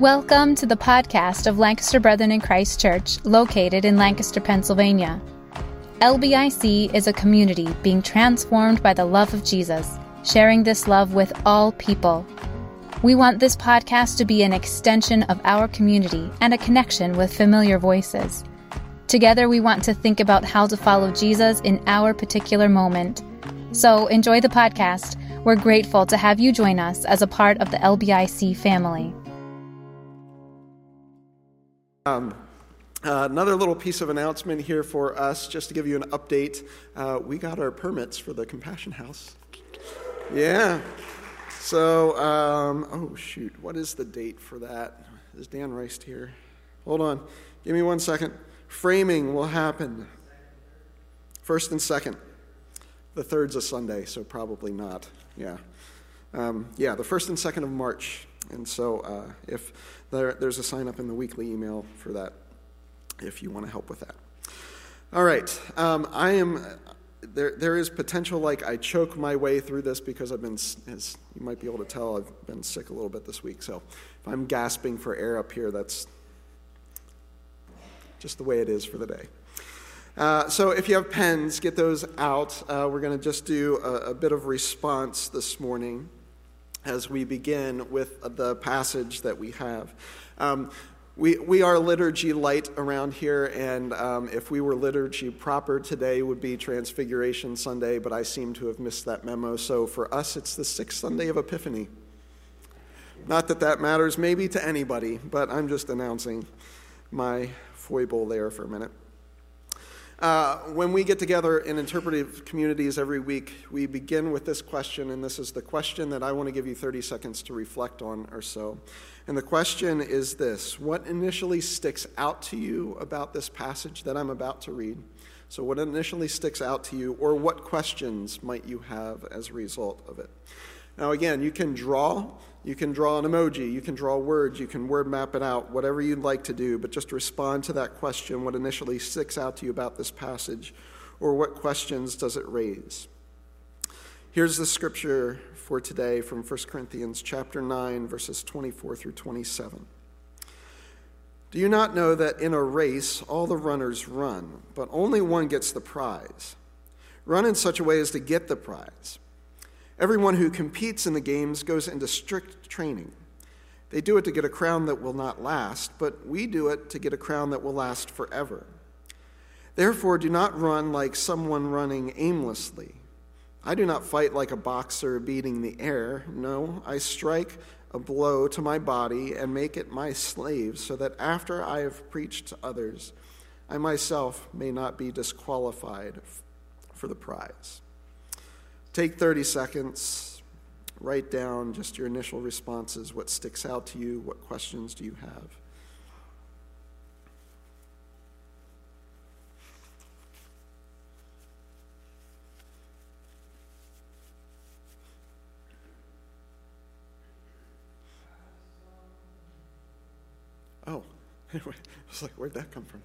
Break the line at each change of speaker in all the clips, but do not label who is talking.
Welcome to the podcast of Lancaster Brethren in Christ Church, located in Lancaster, Pennsylvania. LBIC is a community being transformed by the love of Jesus, sharing this love with all people. We want this podcast to be an extension of our community and a connection with familiar voices. Together, we want to think about how to follow Jesus in our particular moment. So, enjoy the podcast. We're grateful to have you join us as a part of the LBIC family.
Um, uh, another little piece of announcement here for us, just to give you an update. Uh, we got our permits for the Compassion House. Yeah. So, um, oh shoot, what is the date for that? Is Dan Rice here? Hold on. Give me one second. Framing will happen. First and second. The third's a Sunday, so probably not. Yeah. Um, yeah, the first and second of March. And so uh, if there, there's a sign up in the weekly email for that, if you want to help with that. All right. Um, I am. There, there is potential like I choke my way through this because I've been, as you might be able to tell, I've been sick a little bit this week. So if I'm gasping for air up here, that's just the way it is for the day. Uh, so if you have pens, get those out. Uh, we're going to just do a, a bit of response this morning as we begin with the passage that we have. Um, we, we are liturgy light around here, and um, if we were liturgy proper, today would be Transfiguration Sunday, but I seem to have missed that memo. So for us, it's the sixth Sunday of Epiphany. Not that that matters maybe to anybody, but I'm just announcing my foible there for a minute. Uh, when we get together in interpretive communities every week, we begin with this question, and this is the question that I want to give you 30 seconds to reflect on or so. And the question is this What initially sticks out to you about this passage that I'm about to read? So, what initially sticks out to you, or what questions might you have as a result of it? Now, again, you can draw, you can draw an emoji, you can draw words, you can word map it out, whatever you'd like to do, but just respond to that question what initially sticks out to you about this passage, or what questions does it raise? Here's the scripture for today from 1 Corinthians chapter 9 verses 24 through 27. Do you not know that in a race all the runners run, but only one gets the prize? Run in such a way as to get the prize. Everyone who competes in the games goes into strict training. They do it to get a crown that will not last, but we do it to get a crown that will last forever. Therefore, do not run like someone running aimlessly. I do not fight like a boxer beating the air. No, I strike a blow to my body and make it my slave, so that after I have preached to others, I myself may not be disqualified for the prize. Take 30 seconds, write down just your initial responses. What sticks out to you? What questions do you have? Oh, anyway, I was like, where'd that come from?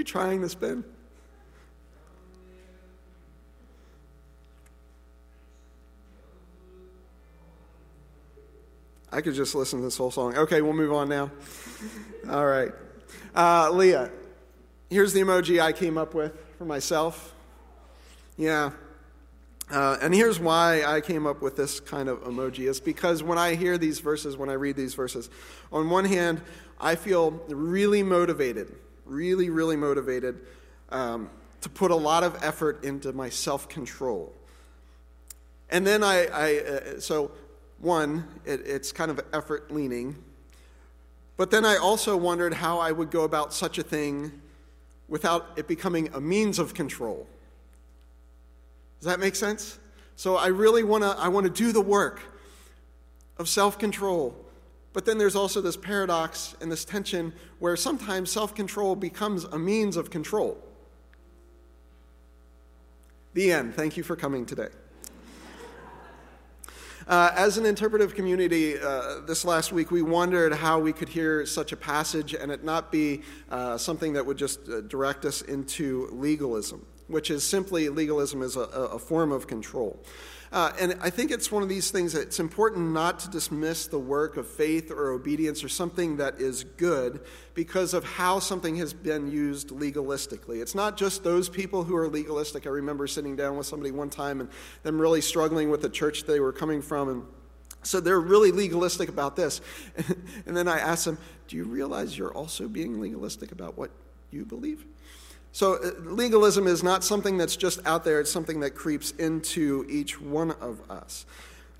You trying this, Ben? I could just listen to this whole song. Okay, we'll move on now. All right. Uh, Leah, here's the emoji I came up with for myself. Yeah. Uh, and here's why I came up with this kind of emoji is because when I hear these verses, when I read these verses, on one hand, I feel really motivated really, really motivated um, to put a lot of effort into my self control. And then I, I uh, so one, it, it's kind of effort leaning. But then I also wondered how I would go about such a thing without it becoming a means of control. Does that make sense? So I really want to I want to do the work of self-control but then there's also this paradox and this tension where sometimes self control becomes a means of control. The end. Thank you for coming today. Uh, as an interpretive community, uh, this last week we wondered how we could hear such a passage and it not be uh, something that would just uh, direct us into legalism. which is simply legalism is a, a form of control. Uh, and I think it's one of these things that it's important not to dismiss the work of faith or obedience or something that is good because of how something has been used legalistically. It's not just those people who are legalistic. I remember sitting down with somebody one time and them really struggling with the church they were coming from and so they're really legalistic about this. And then I asked them, Do you realize you're also being legalistic about what you believe? So, uh, legalism is not something that's just out there, it's something that creeps into each one of us.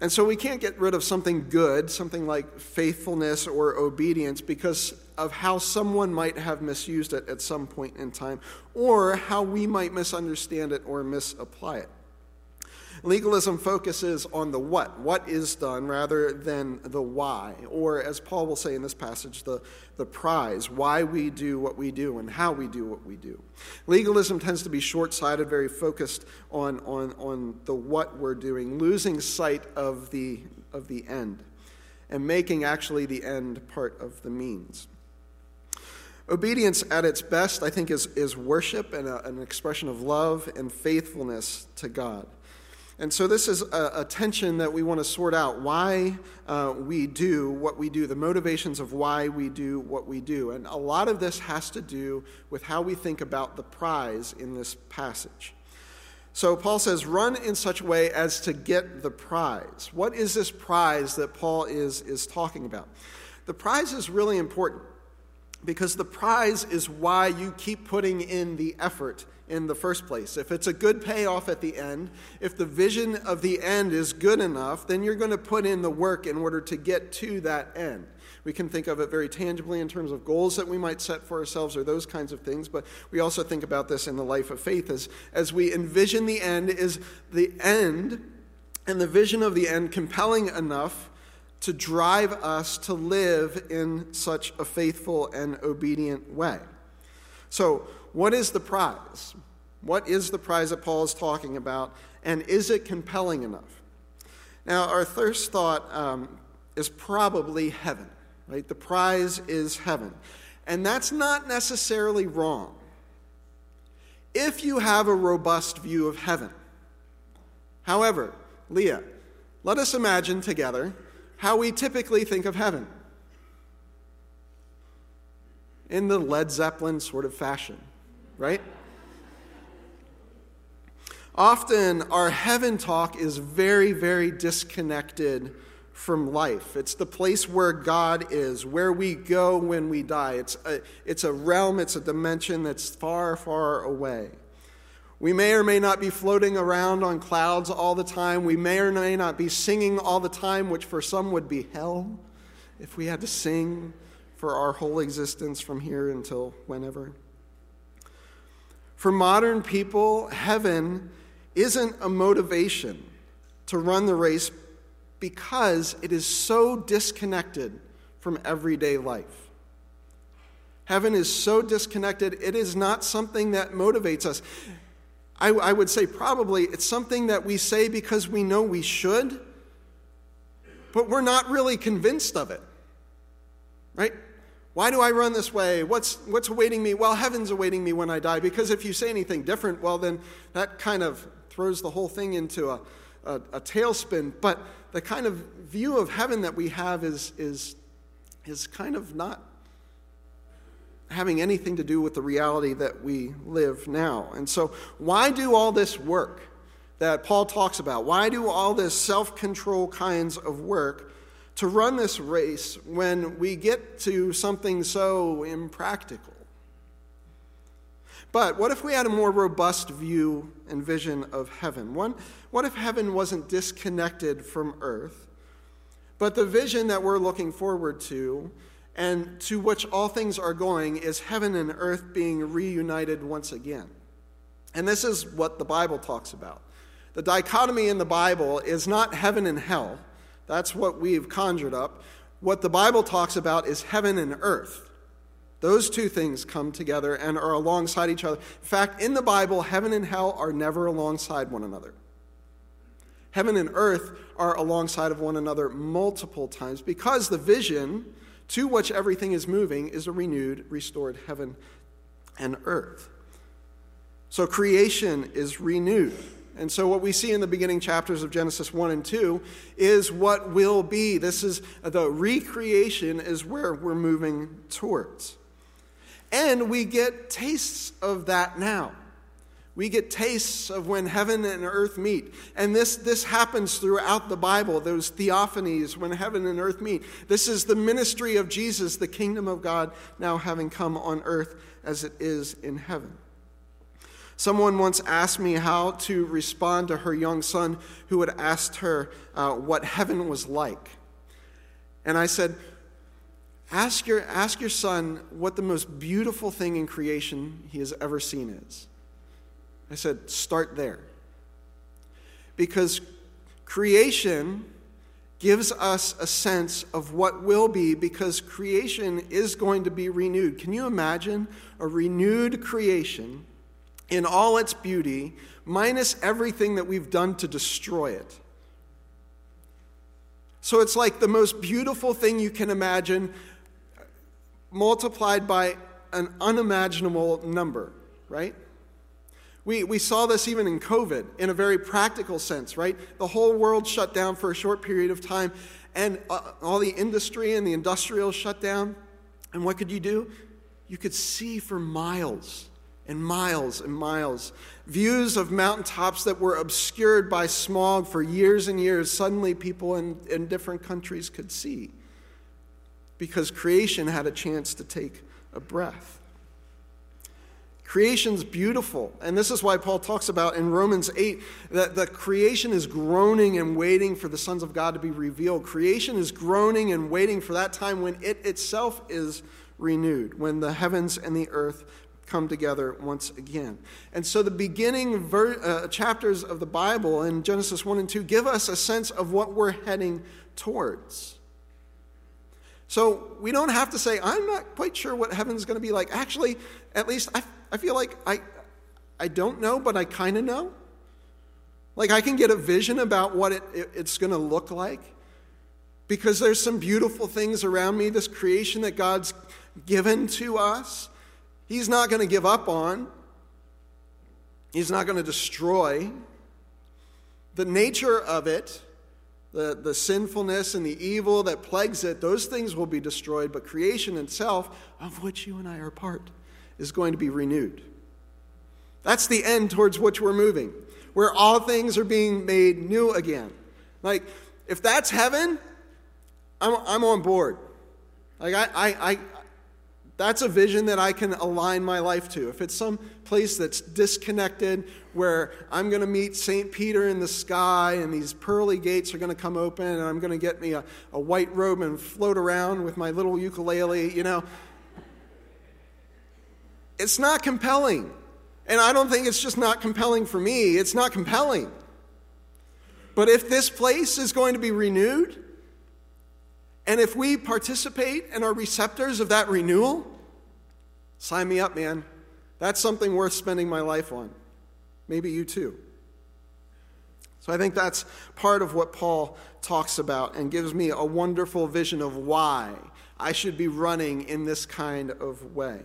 And so, we can't get rid of something good, something like faithfulness or obedience, because of how someone might have misused it at some point in time, or how we might misunderstand it or misapply it. Legalism focuses on the what, what is done, rather than the why, or as Paul will say in this passage, the, the prize, why we do what we do and how we do what we do. Legalism tends to be short sighted, very focused on, on, on the what we're doing, losing sight of the, of the end, and making actually the end part of the means. Obedience at its best, I think, is, is worship and a, an expression of love and faithfulness to God. And so, this is a, a tension that we want to sort out why uh, we do what we do, the motivations of why we do what we do. And a lot of this has to do with how we think about the prize in this passage. So, Paul says, run in such a way as to get the prize. What is this prize that Paul is, is talking about? The prize is really important because the prize is why you keep putting in the effort in the first place. If it's a good payoff at the end, if the vision of the end is good enough, then you're going to put in the work in order to get to that end. We can think of it very tangibly in terms of goals that we might set for ourselves or those kinds of things, but we also think about this in the life of faith as, as we envision the end, is the end and the vision of the end compelling enough to drive us to live in such a faithful and obedient way. So, what is the prize? What is the prize that Paul is talking about, and is it compelling enough? Now, our first thought um, is probably heaven, right? The prize is heaven. And that's not necessarily wrong if you have a robust view of heaven. However, Leah, let us imagine together how we typically think of heaven in the Led Zeppelin sort of fashion right? Often our heaven talk is very, very disconnected from life. It's the place where God is, where we go when we die. It's a, it's a realm, it's a dimension that's far, far away. We may or may not be floating around on clouds all the time. We may or may not be singing all the time, which for some would be hell if we had to sing for our whole existence from here until whenever. For modern people, heaven isn't a motivation to run the race because it is so disconnected from everyday life. Heaven is so disconnected, it is not something that motivates us. I, I, would say probably it's something that we say because we know we should, but we're not really convinced of it. Right? Why do I run this way? What's, what's awaiting me? Well, heaven's awaiting me when I die. Because if you say anything different, well, then that kind of throws the whole thing into a, a, a tailspin. But the kind of view of heaven that we have is, is, is kind of not having anything to do with the reality that we live now. And so, why do all this work that Paul talks about? Why do all this self control kinds of work to run this race when we get to something so impractical. But what if we had a more robust view and vision of heaven? One, what if heaven wasn't disconnected from earth, but the vision that we're looking forward to and to which all things are going is heaven and earth being reunited once again? And this is what the Bible talks about. The dichotomy in the Bible is not heaven and hell that's what we've conjured up. What the Bible talks about is heaven and earth. Those two things come together and are alongside each other. In fact, in the Bible, heaven and hell are never alongside one another. Heaven and earth are alongside of one another multiple times because the vision to which everything is moving is a renewed, restored heaven and earth. So creation is renewed. And so, what we see in the beginning chapters of Genesis 1 and 2 is what will be. This is the recreation, is where we're moving towards. And we get tastes of that now. We get tastes of when heaven and earth meet. And this, this happens throughout the Bible, those theophanies when heaven and earth meet. This is the ministry of Jesus, the kingdom of God now having come on earth as it is in heaven. Someone once asked me how to respond to her young son who had asked her uh, what heaven was like. And I said, ask your, ask your son what the most beautiful thing in creation he has ever seen is. I said, start there. Because creation gives us a sense of what will be because creation is going to be renewed. Can you imagine a renewed creation in all its beauty, minus everything that we've done to destroy it. So it's like the most beautiful thing you can imagine, multiplied by an unimaginable number, right? We, we saw this even in COVID in a very practical sense, right? The whole world shut down for a short period of time, and uh, all the industry and the industrial shut down. And what could you do? You could see for miles and miles and miles. Views of mountaintops that were obscured by smog for years and years, suddenly people in, in different countries could see because creation had a chance to take a breath. Creation's beautiful, and this is why Paul talks about in Romans 8 that the creation is groaning and waiting for the sons of God to be revealed. Creation is groaning and waiting for that time when it itself is renewed, when the heavens and the earth come together once again. And so the beginning ver- uh, chapters of the Bible in Genesis 1 and 2 give us a sense of what we're heading towards. So we don't have to say, I'm not quite sure what heaven's going to be like. Actually, at least I, I feel like I, I don't know, but I kind of know. Like I can get a vision about what it, it, it's going to look like because there's some beautiful things around me, this creation that God's given to us he's not going to give up on, he's not going to destroy. The nature of it, the, the sinfulness and the evil that plagues it, those things will be destroyed, but creation itself, of which you and I are part, is going to be renewed. That's the end towards which we're moving, where all things are being made new again. Like, if that's heaven, I'm, I'm on board. Like, I, I, that's a vision that I can align my life to. If it's some place that's disconnected where I'm going to meet St. Peter in the sky and these pearly gates are going to come open and I'm going to get me a, a white robe and float around with my little ukulele, you know, it's not compelling. And I don't think it's just not compelling for me, it's not compelling. But if this place is going to be renewed, and if we participate and are receptors of that renewal, sign me up, man. That's something worth spending my life on. Maybe you too. So I think that's part of what Paul talks about and gives me a wonderful vision of why I should be running in this kind of way.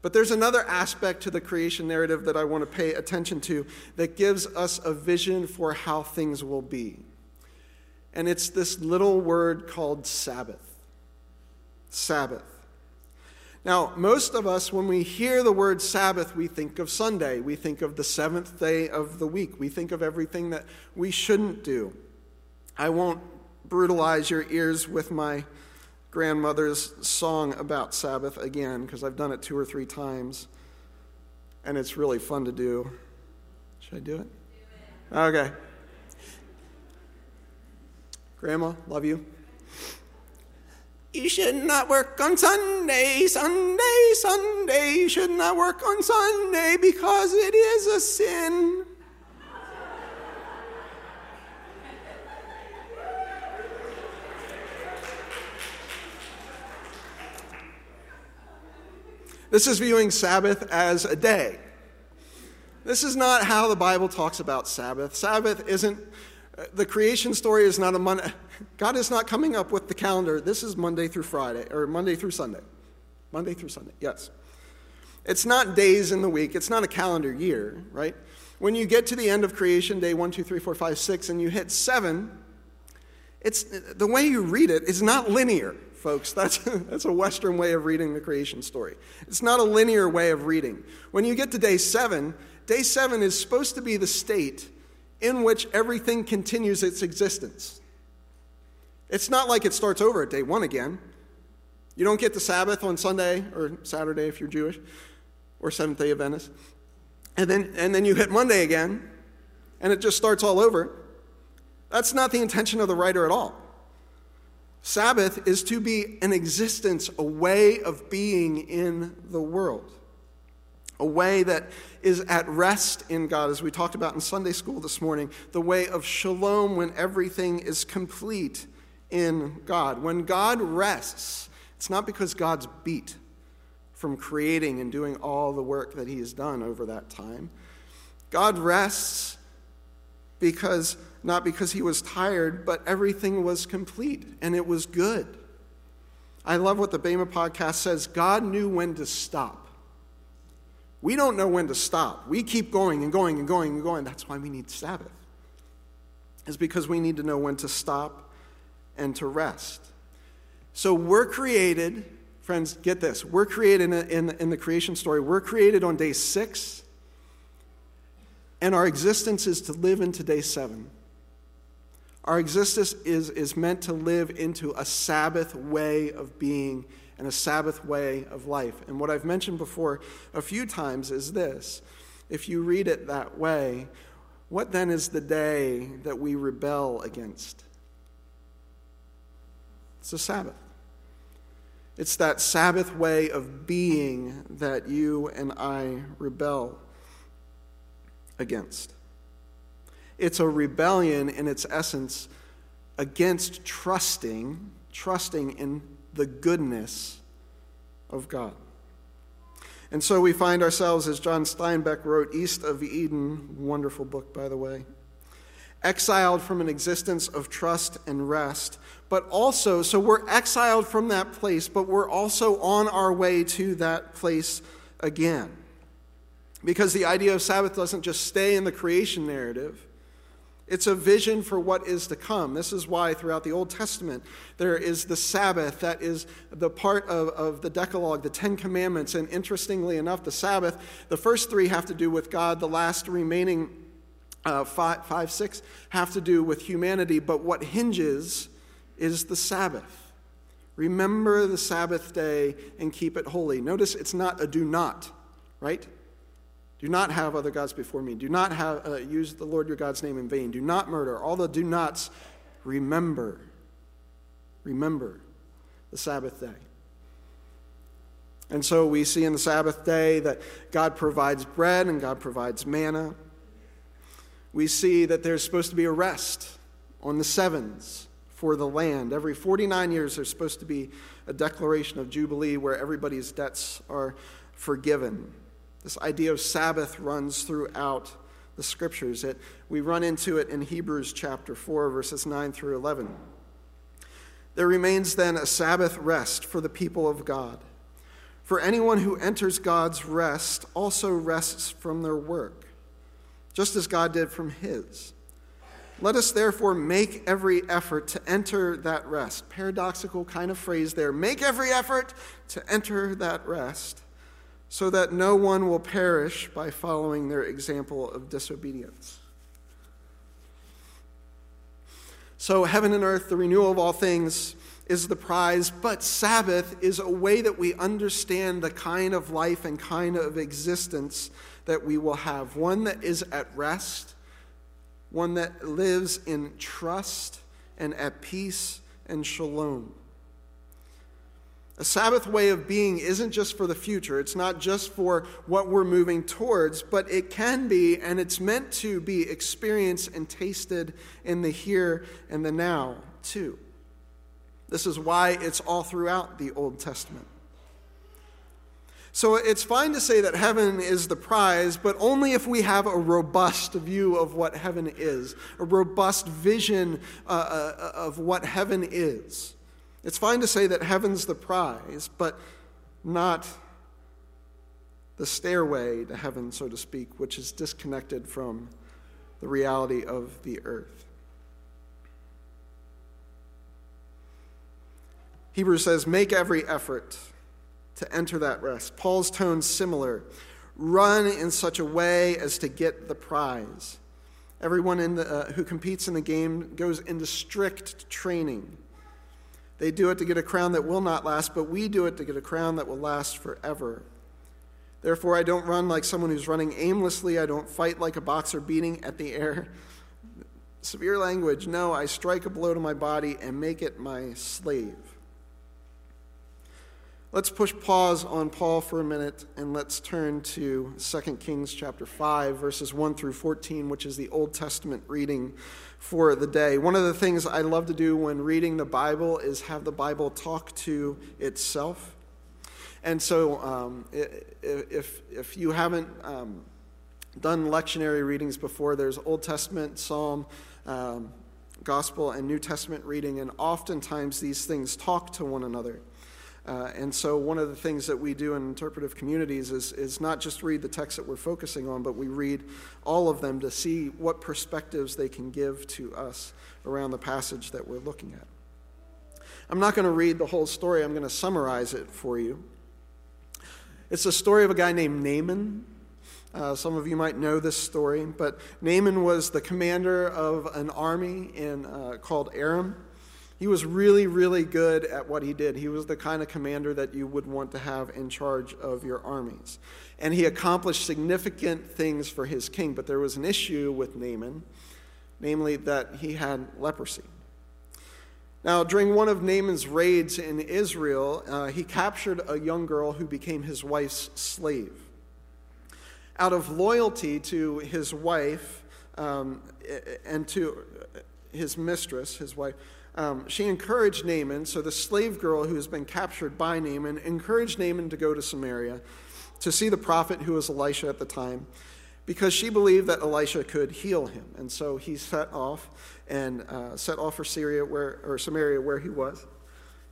But there's another aspect to the creation narrative that I want to pay attention to that gives us a vision for how things will be and it's this little word called Sabbath. Sabbath. Now, most of us, when we hear the word Sabbath, we think of Sunday. We think of the seventh day of the week. We think of everything that we shouldn't do. I won't brutalize your ears with my grandmother's song about Sabbath again, because I've done it two or three times, and it's really fun to do. Should I do it? Okay. Grandma, love you. You should not work on Sunday, Sunday, Sunday. You should not work on Sunday because it is a sin. This is viewing Sabbath as a day. This is not how the Bible talks about Sabbath. Sabbath isn't the creation story is not a Monday. God is not coming up with the calendar. This is Monday through Friday, or Monday through Sunday. Monday through Sunday, yes. It's not days in the week, it's not a calendar year, right? When you get to the end of creation, day one, two, three, four, five, six, and you hit seven, it's, the way you read it is not linear, folks. That's, that's a Western way of reading the creation story. It's not a linear way of reading. When you get to day seven, day seven is supposed to be the state in which everything continues its existence. It's not like it starts over at day one again. You don't get the Sabbath on Sunday or Saturday if you're Jewish, or Seventh day Adventist. And then, and then you hit Monday again, and it just starts all over. That's not the intention of the writer at all. Sabbath is to be an existence, a way of being in the world, a way that is at rest in God, as we talked about in Sunday school this morning, the way of shalom when everything is complete in God. When God rests, it's not because God's beat from creating and doing all the work that He has done over that time. God rests because not because he was tired, but everything was complete and it was good. I love what the Bema podcast says God knew when to stop. We don't know when to stop. We keep going and going and going and going. That's why we need Sabbath, is because we need to know when to stop and to rest. So we're created, friends, get this. We're created in, in, in the creation story. We're created on day six, and our existence is to live into day seven. Our existence is, is meant to live into a Sabbath way of being and a Sabbath way of life. And what I've mentioned before a few times is this if you read it that way, what then is the day that we rebel against? It's the Sabbath. It's that Sabbath way of being that you and I rebel against. It's a rebellion in its essence against trusting, trusting in the goodness of God. And so we find ourselves, as John Steinbeck wrote, East of Eden, wonderful book, by the way, exiled from an existence of trust and rest, but also, so we're exiled from that place, but we're also on our way to that place again. Because the idea of Sabbath doesn't just stay in the creation narrative, it's a vision for what is to come. This is why throughout the Old Testament there is the Sabbath, that is the part of, of the Decalogue, the Ten Commandments. And interestingly enough, the Sabbath, the first three have to do with God, the last remaining uh, five, five, six have to do with humanity. But what hinges is the Sabbath. Remember the Sabbath day and keep it holy. Notice it's not a do not, right? Do not have other gods before me. Do not have, uh, use the Lord your God's name in vain. Do not murder. All the do nots, remember. Remember the Sabbath day. And so we see in the Sabbath day that God provides bread and God provides manna. We see that there's supposed to be a rest on the sevens for the land. Every 49 years, there's supposed to be a declaration of Jubilee where everybody's debts are forgiven. This idea of Sabbath runs throughout the scriptures. It, we run into it in Hebrews chapter 4, verses 9 through 11. There remains then a Sabbath rest for the people of God. For anyone who enters God's rest also rests from their work, just as God did from his. Let us therefore make every effort to enter that rest. Paradoxical kind of phrase there. Make every effort to enter that rest so that no one will perish by following their example of disobedience. So, heaven and earth, the renewal of all things, is the prize, but Sabbath is a way that we understand the kind of life and kind of existence that we will have. One that is at rest, one that lives in trust and at peace and shalom. A Sabbath way of being isn't just for the future. It's not just for what we're moving towards, but it can be, and it's meant to be experienced and tasted in the here and the now, too. This is why it's all throughout the Old Testament. So it's fine to say that heaven is the prize, but only if we have a robust view of what heaven is, a robust vision uh, uh of what heaven is. It's fine to say that heaven's the prize, but not the stairway to heaven, so to speak, which is disconnected from the reality of the earth. Hebrews says, Make every effort to enter that rest. Paul's tone similar. Run in such a way as to get the prize. Everyone the, uh, who competes in the game goes into strict training. They do it to get a crown that will not last, but we do it to get a crown that will last forever. Therefore, I don't run like someone who's running aimlessly. I don't fight like a boxer beating at the air. Severe language. No, I strike a blow to my body and make it my slave. Let's push pause on Paul for a minute and let's turn to 2 Kings chapter 5 verses 1 through 14 which is the Old Testament reading for the day. One of the things I love to do when reading the Bible is have the Bible talk to itself. And so um, if, if you haven't um, done lectionary readings before, there's Old Testament, Psalm, um, Gospel, and New Testament reading, and oftentimes these things talk to one another. Uh, and so, one of the things that we do in interpretive communities is, is not just read the text that we're focusing on, but we read all of them to see what perspectives they can give to us around the passage that we're looking at. I'm not going to read the whole story, I'm going to summarize it for you. It's the story of a guy named Naaman. Uh, some of you might know this story, but Naaman was the commander of an army in, uh, called Aram. He was really, really good at what he did. He was the kind of commander that you would want to have in charge of your armies. And he accomplished significant things for his king, but there was an issue with Naaman, namely that he had leprosy. Now, during one of Naaman's raids in Israel, uh, he captured a young girl who became his wife's slave. Out of loyalty to his wife um, and to his mistress, his wife, um, she encouraged Naaman, so the slave girl who has been captured by Naaman, encouraged Naaman to go to Samaria to see the prophet who was Elisha at the time because she believed that Elisha could heal him. And so he set off and uh, set off for Syria where, or Samaria where he was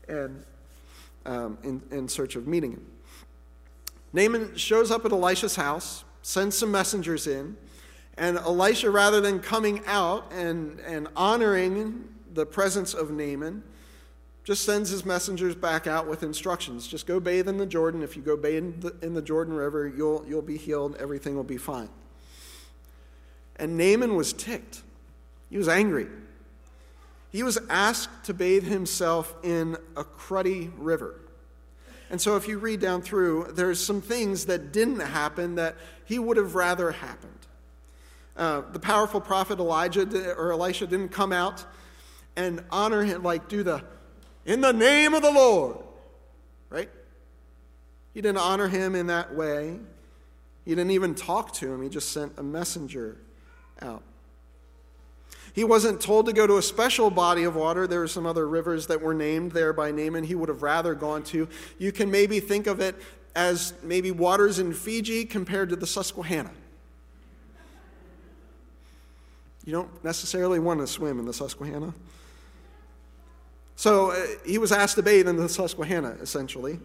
and um, in, in search of meeting him. Naaman shows up at Elisha's house, sends some messengers in, and Elisha, rather than coming out and, and honoring the presence of Naaman, just sends his messengers back out with instructions. Just go bathe in the Jordan. If you go bathe in the, in the Jordan River, you'll, you'll be healed. Everything will be fine. And Naaman was ticked. He was angry. He was asked to bathe himself in a cruddy river. And so, if you read down through, there's some things that didn't happen that he would have rather happened. Uh, the powerful prophet Elijah or Elisha didn't come out and honor him, like do the, in the name of the Lord, right? He didn't honor him in that way. He didn't even talk to him, he just sent a messenger out. He wasn't told to go to a special body of water. There were some other rivers that were named there by Naaman he would have rather gone to. You can maybe think of it as maybe waters in Fiji compared to the Susquehanna. You don't necessarily want to swim in the Susquehanna. So uh, he was asked to bathe in the Susquehanna, essentially.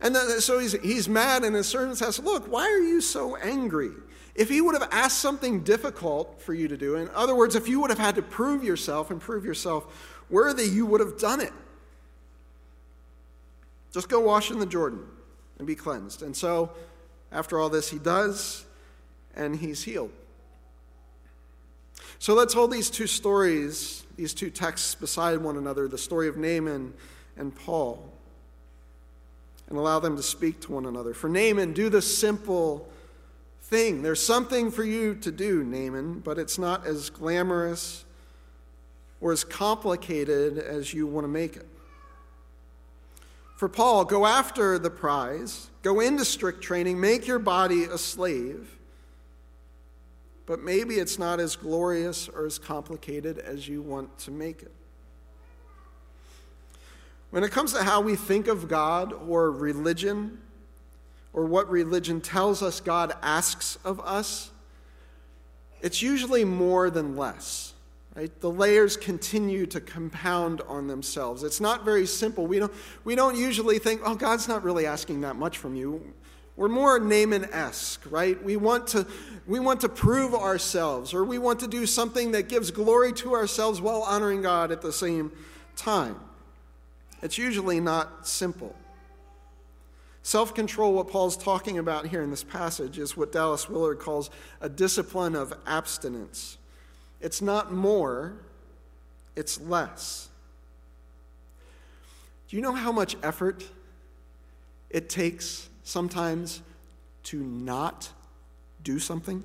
And then, so he's, he's mad, and his servants ask, Look, why are you so angry? If he would have asked something difficult for you to do, in other words, if you would have had to prove yourself and prove yourself worthy, you would have done it. Just go wash in the Jordan and be cleansed. And so, after all this, he does, and he's healed. So let's hold these two stories, these two texts beside one another the story of Naaman and Paul, and allow them to speak to one another. For Naaman, do the simple thing. There's something for you to do, Naaman, but it's not as glamorous or as complicated as you want to make it. For Paul, go after the prize, go into strict training, make your body a slave, but maybe it's not as glorious or as complicated as you want to make it. When it comes to how we think of God or religion, or what religion tells us God asks of us, it's usually more than less. Right? The layers continue to compound on themselves. It's not very simple. We don't, we don't usually think, oh, God's not really asking that much from you. We're more Naaman esque, right? We want, to, we want to prove ourselves, or we want to do something that gives glory to ourselves while honoring God at the same time. It's usually not simple. Self control, what Paul's talking about here in this passage, is what Dallas Willard calls a discipline of abstinence. It's not more, it's less. Do you know how much effort it takes sometimes to not do something?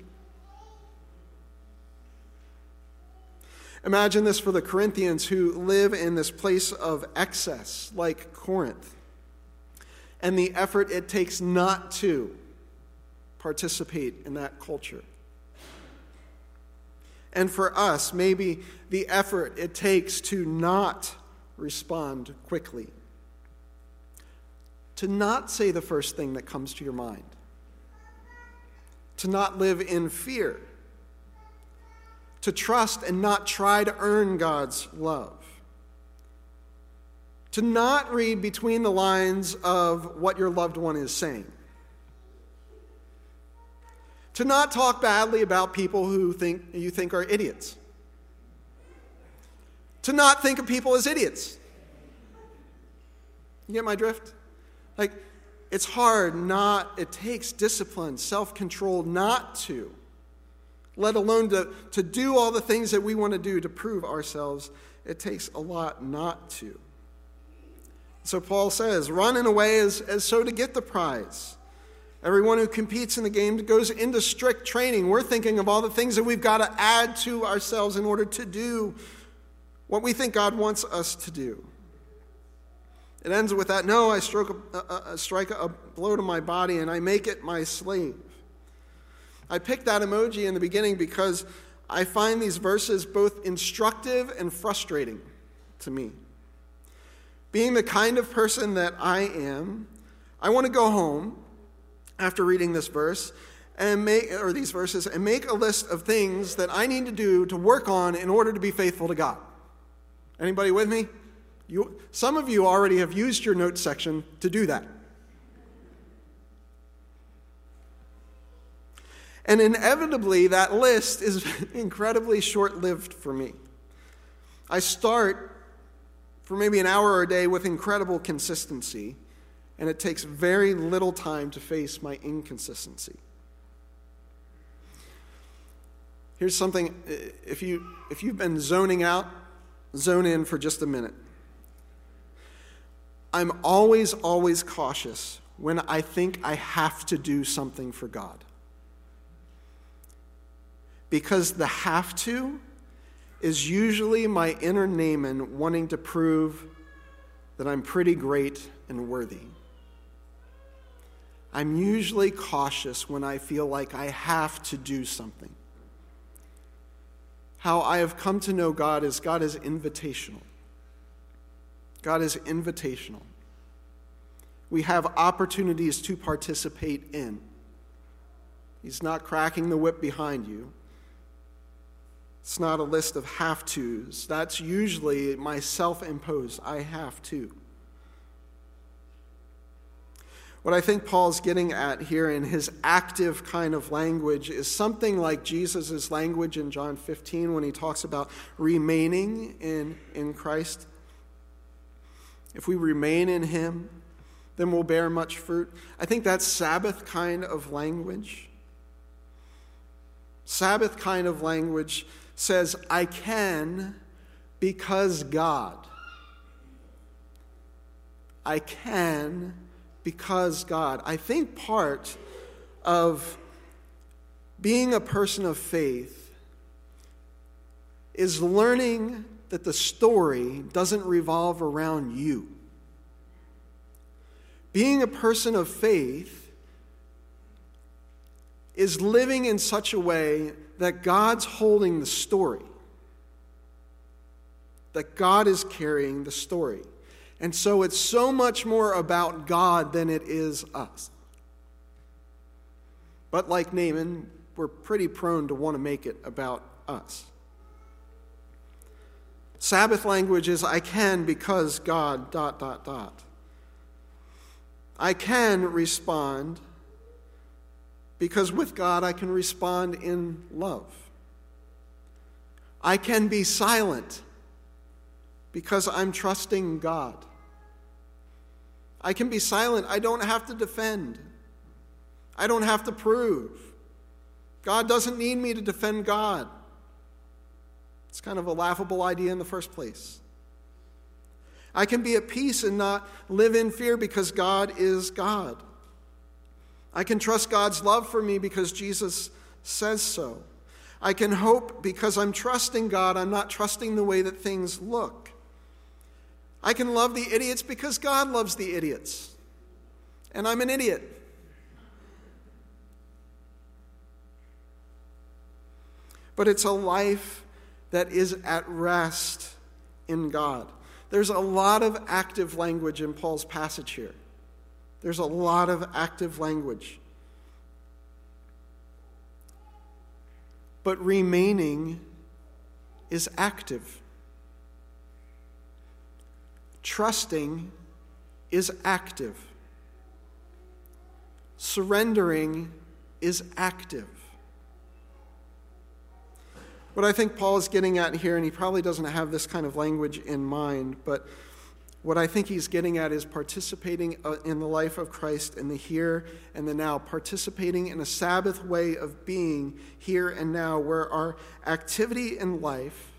Imagine this for the Corinthians who live in this place of excess, like Corinth, and the effort it takes not to participate in that culture. And for us, maybe the effort it takes to not respond quickly to not say the first thing that comes to your mind, to not live in fear, to trust and not try to earn God's love, to not read between the lines of what your loved one is saying. To not talk badly about people who think you think are idiots. To not think of people as idiots. You get my drift? Like, it's hard not, it takes discipline, self control not to, let alone to, to do all the things that we want to do to prove ourselves. It takes a lot not to. So Paul says, run in a way as, as so to get the prize. Everyone who competes in the game goes into strict training. We're thinking of all the things that we've got to add to ourselves in order to do what we think God wants us to do. It ends with that no, I strike a, a, a, strike a blow to my body and I make it my slave. I picked that emoji in the beginning because I find these verses both instructive and frustrating to me. Being the kind of person that I am, I want to go home after reading this verse and make or these verses and make a list of things that I need to do to work on in order to be faithful to God. Anybody with me? You, some of you already have used your notes section to do that. And inevitably, that list is incredibly short lived for me. I start for maybe an hour or a day with incredible consistency, and it takes very little time to face my inconsistency. Here's something if, you, if you've been zoning out, zone in for just a minute. I'm always, always cautious when I think I have to do something for God. Because the have to is usually my inner Naaman wanting to prove that I'm pretty great and worthy. I'm usually cautious when I feel like I have to do something. How I have come to know God is God is invitational. God is invitational. We have opportunities to participate in. He's not cracking the whip behind you. It's not a list of have tos. That's usually my self imposed, I have to. What I think Paul's getting at here in his active kind of language is something like Jesus' language in John 15 when he talks about remaining in, in Christ. If we remain in Him, then we'll bear much fruit. I think that's Sabbath kind of language. Sabbath kind of language says, I can because God. I can because God. I think part of being a person of faith is learning that the story doesn't revolve around you. Being a person of faith is living in such a way that God's holding the story, that God is carrying the story. And so it's so much more about God than it is us. But like Naaman, we're pretty prone to want to make it about us. Sabbath language is I can because God, dot, dot, dot. I can respond because with God I can respond in love. I can be silent because I'm trusting God. I can be silent. I don't have to defend. I don't have to prove. God doesn't need me to defend God. It's kind of a laughable idea in the first place. I can be at peace and not live in fear because God is God. I can trust God's love for me because Jesus says so. I can hope because I'm trusting God, I'm not trusting the way that things look. I can love the idiots because God loves the idiots. And I'm an idiot. But it's a life that is at rest in God. There's a lot of active language in Paul's passage here. There's a lot of active language. But remaining is active. Trusting is active. Surrendering is active. What I think Paul is getting at here, and he probably doesn't have this kind of language in mind, but what I think he's getting at is participating uh, in the life of Christ in the here and the now, participating in a Sabbath way of being here and now, where our activity in life,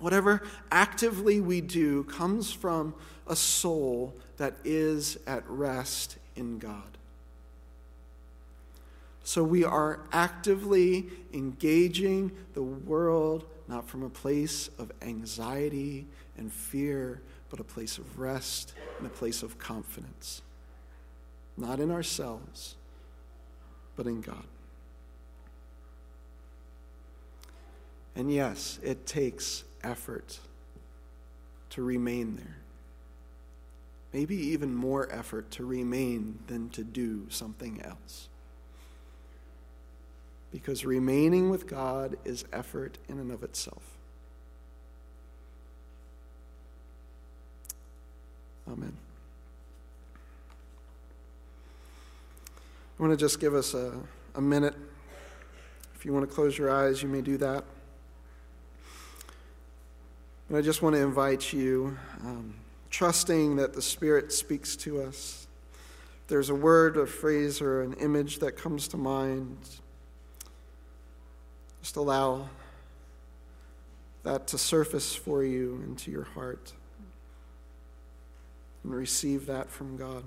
whatever actively we do, comes from a soul that is at rest in God. So we are actively engaging the world not from a place of anxiety and fear, but a place of rest and a place of confidence. Not in ourselves, but in God. And yes, it takes effort to remain there. Maybe even more effort to remain than to do something else because remaining with God is effort in and of itself. Amen. I want to just give us a, a minute. If you want to close your eyes, you may do that. And I just want to invite you, um, trusting that the Spirit speaks to us. there's a word, a phrase, or an image that comes to mind just allow that to surface for you into your heart and receive that from God.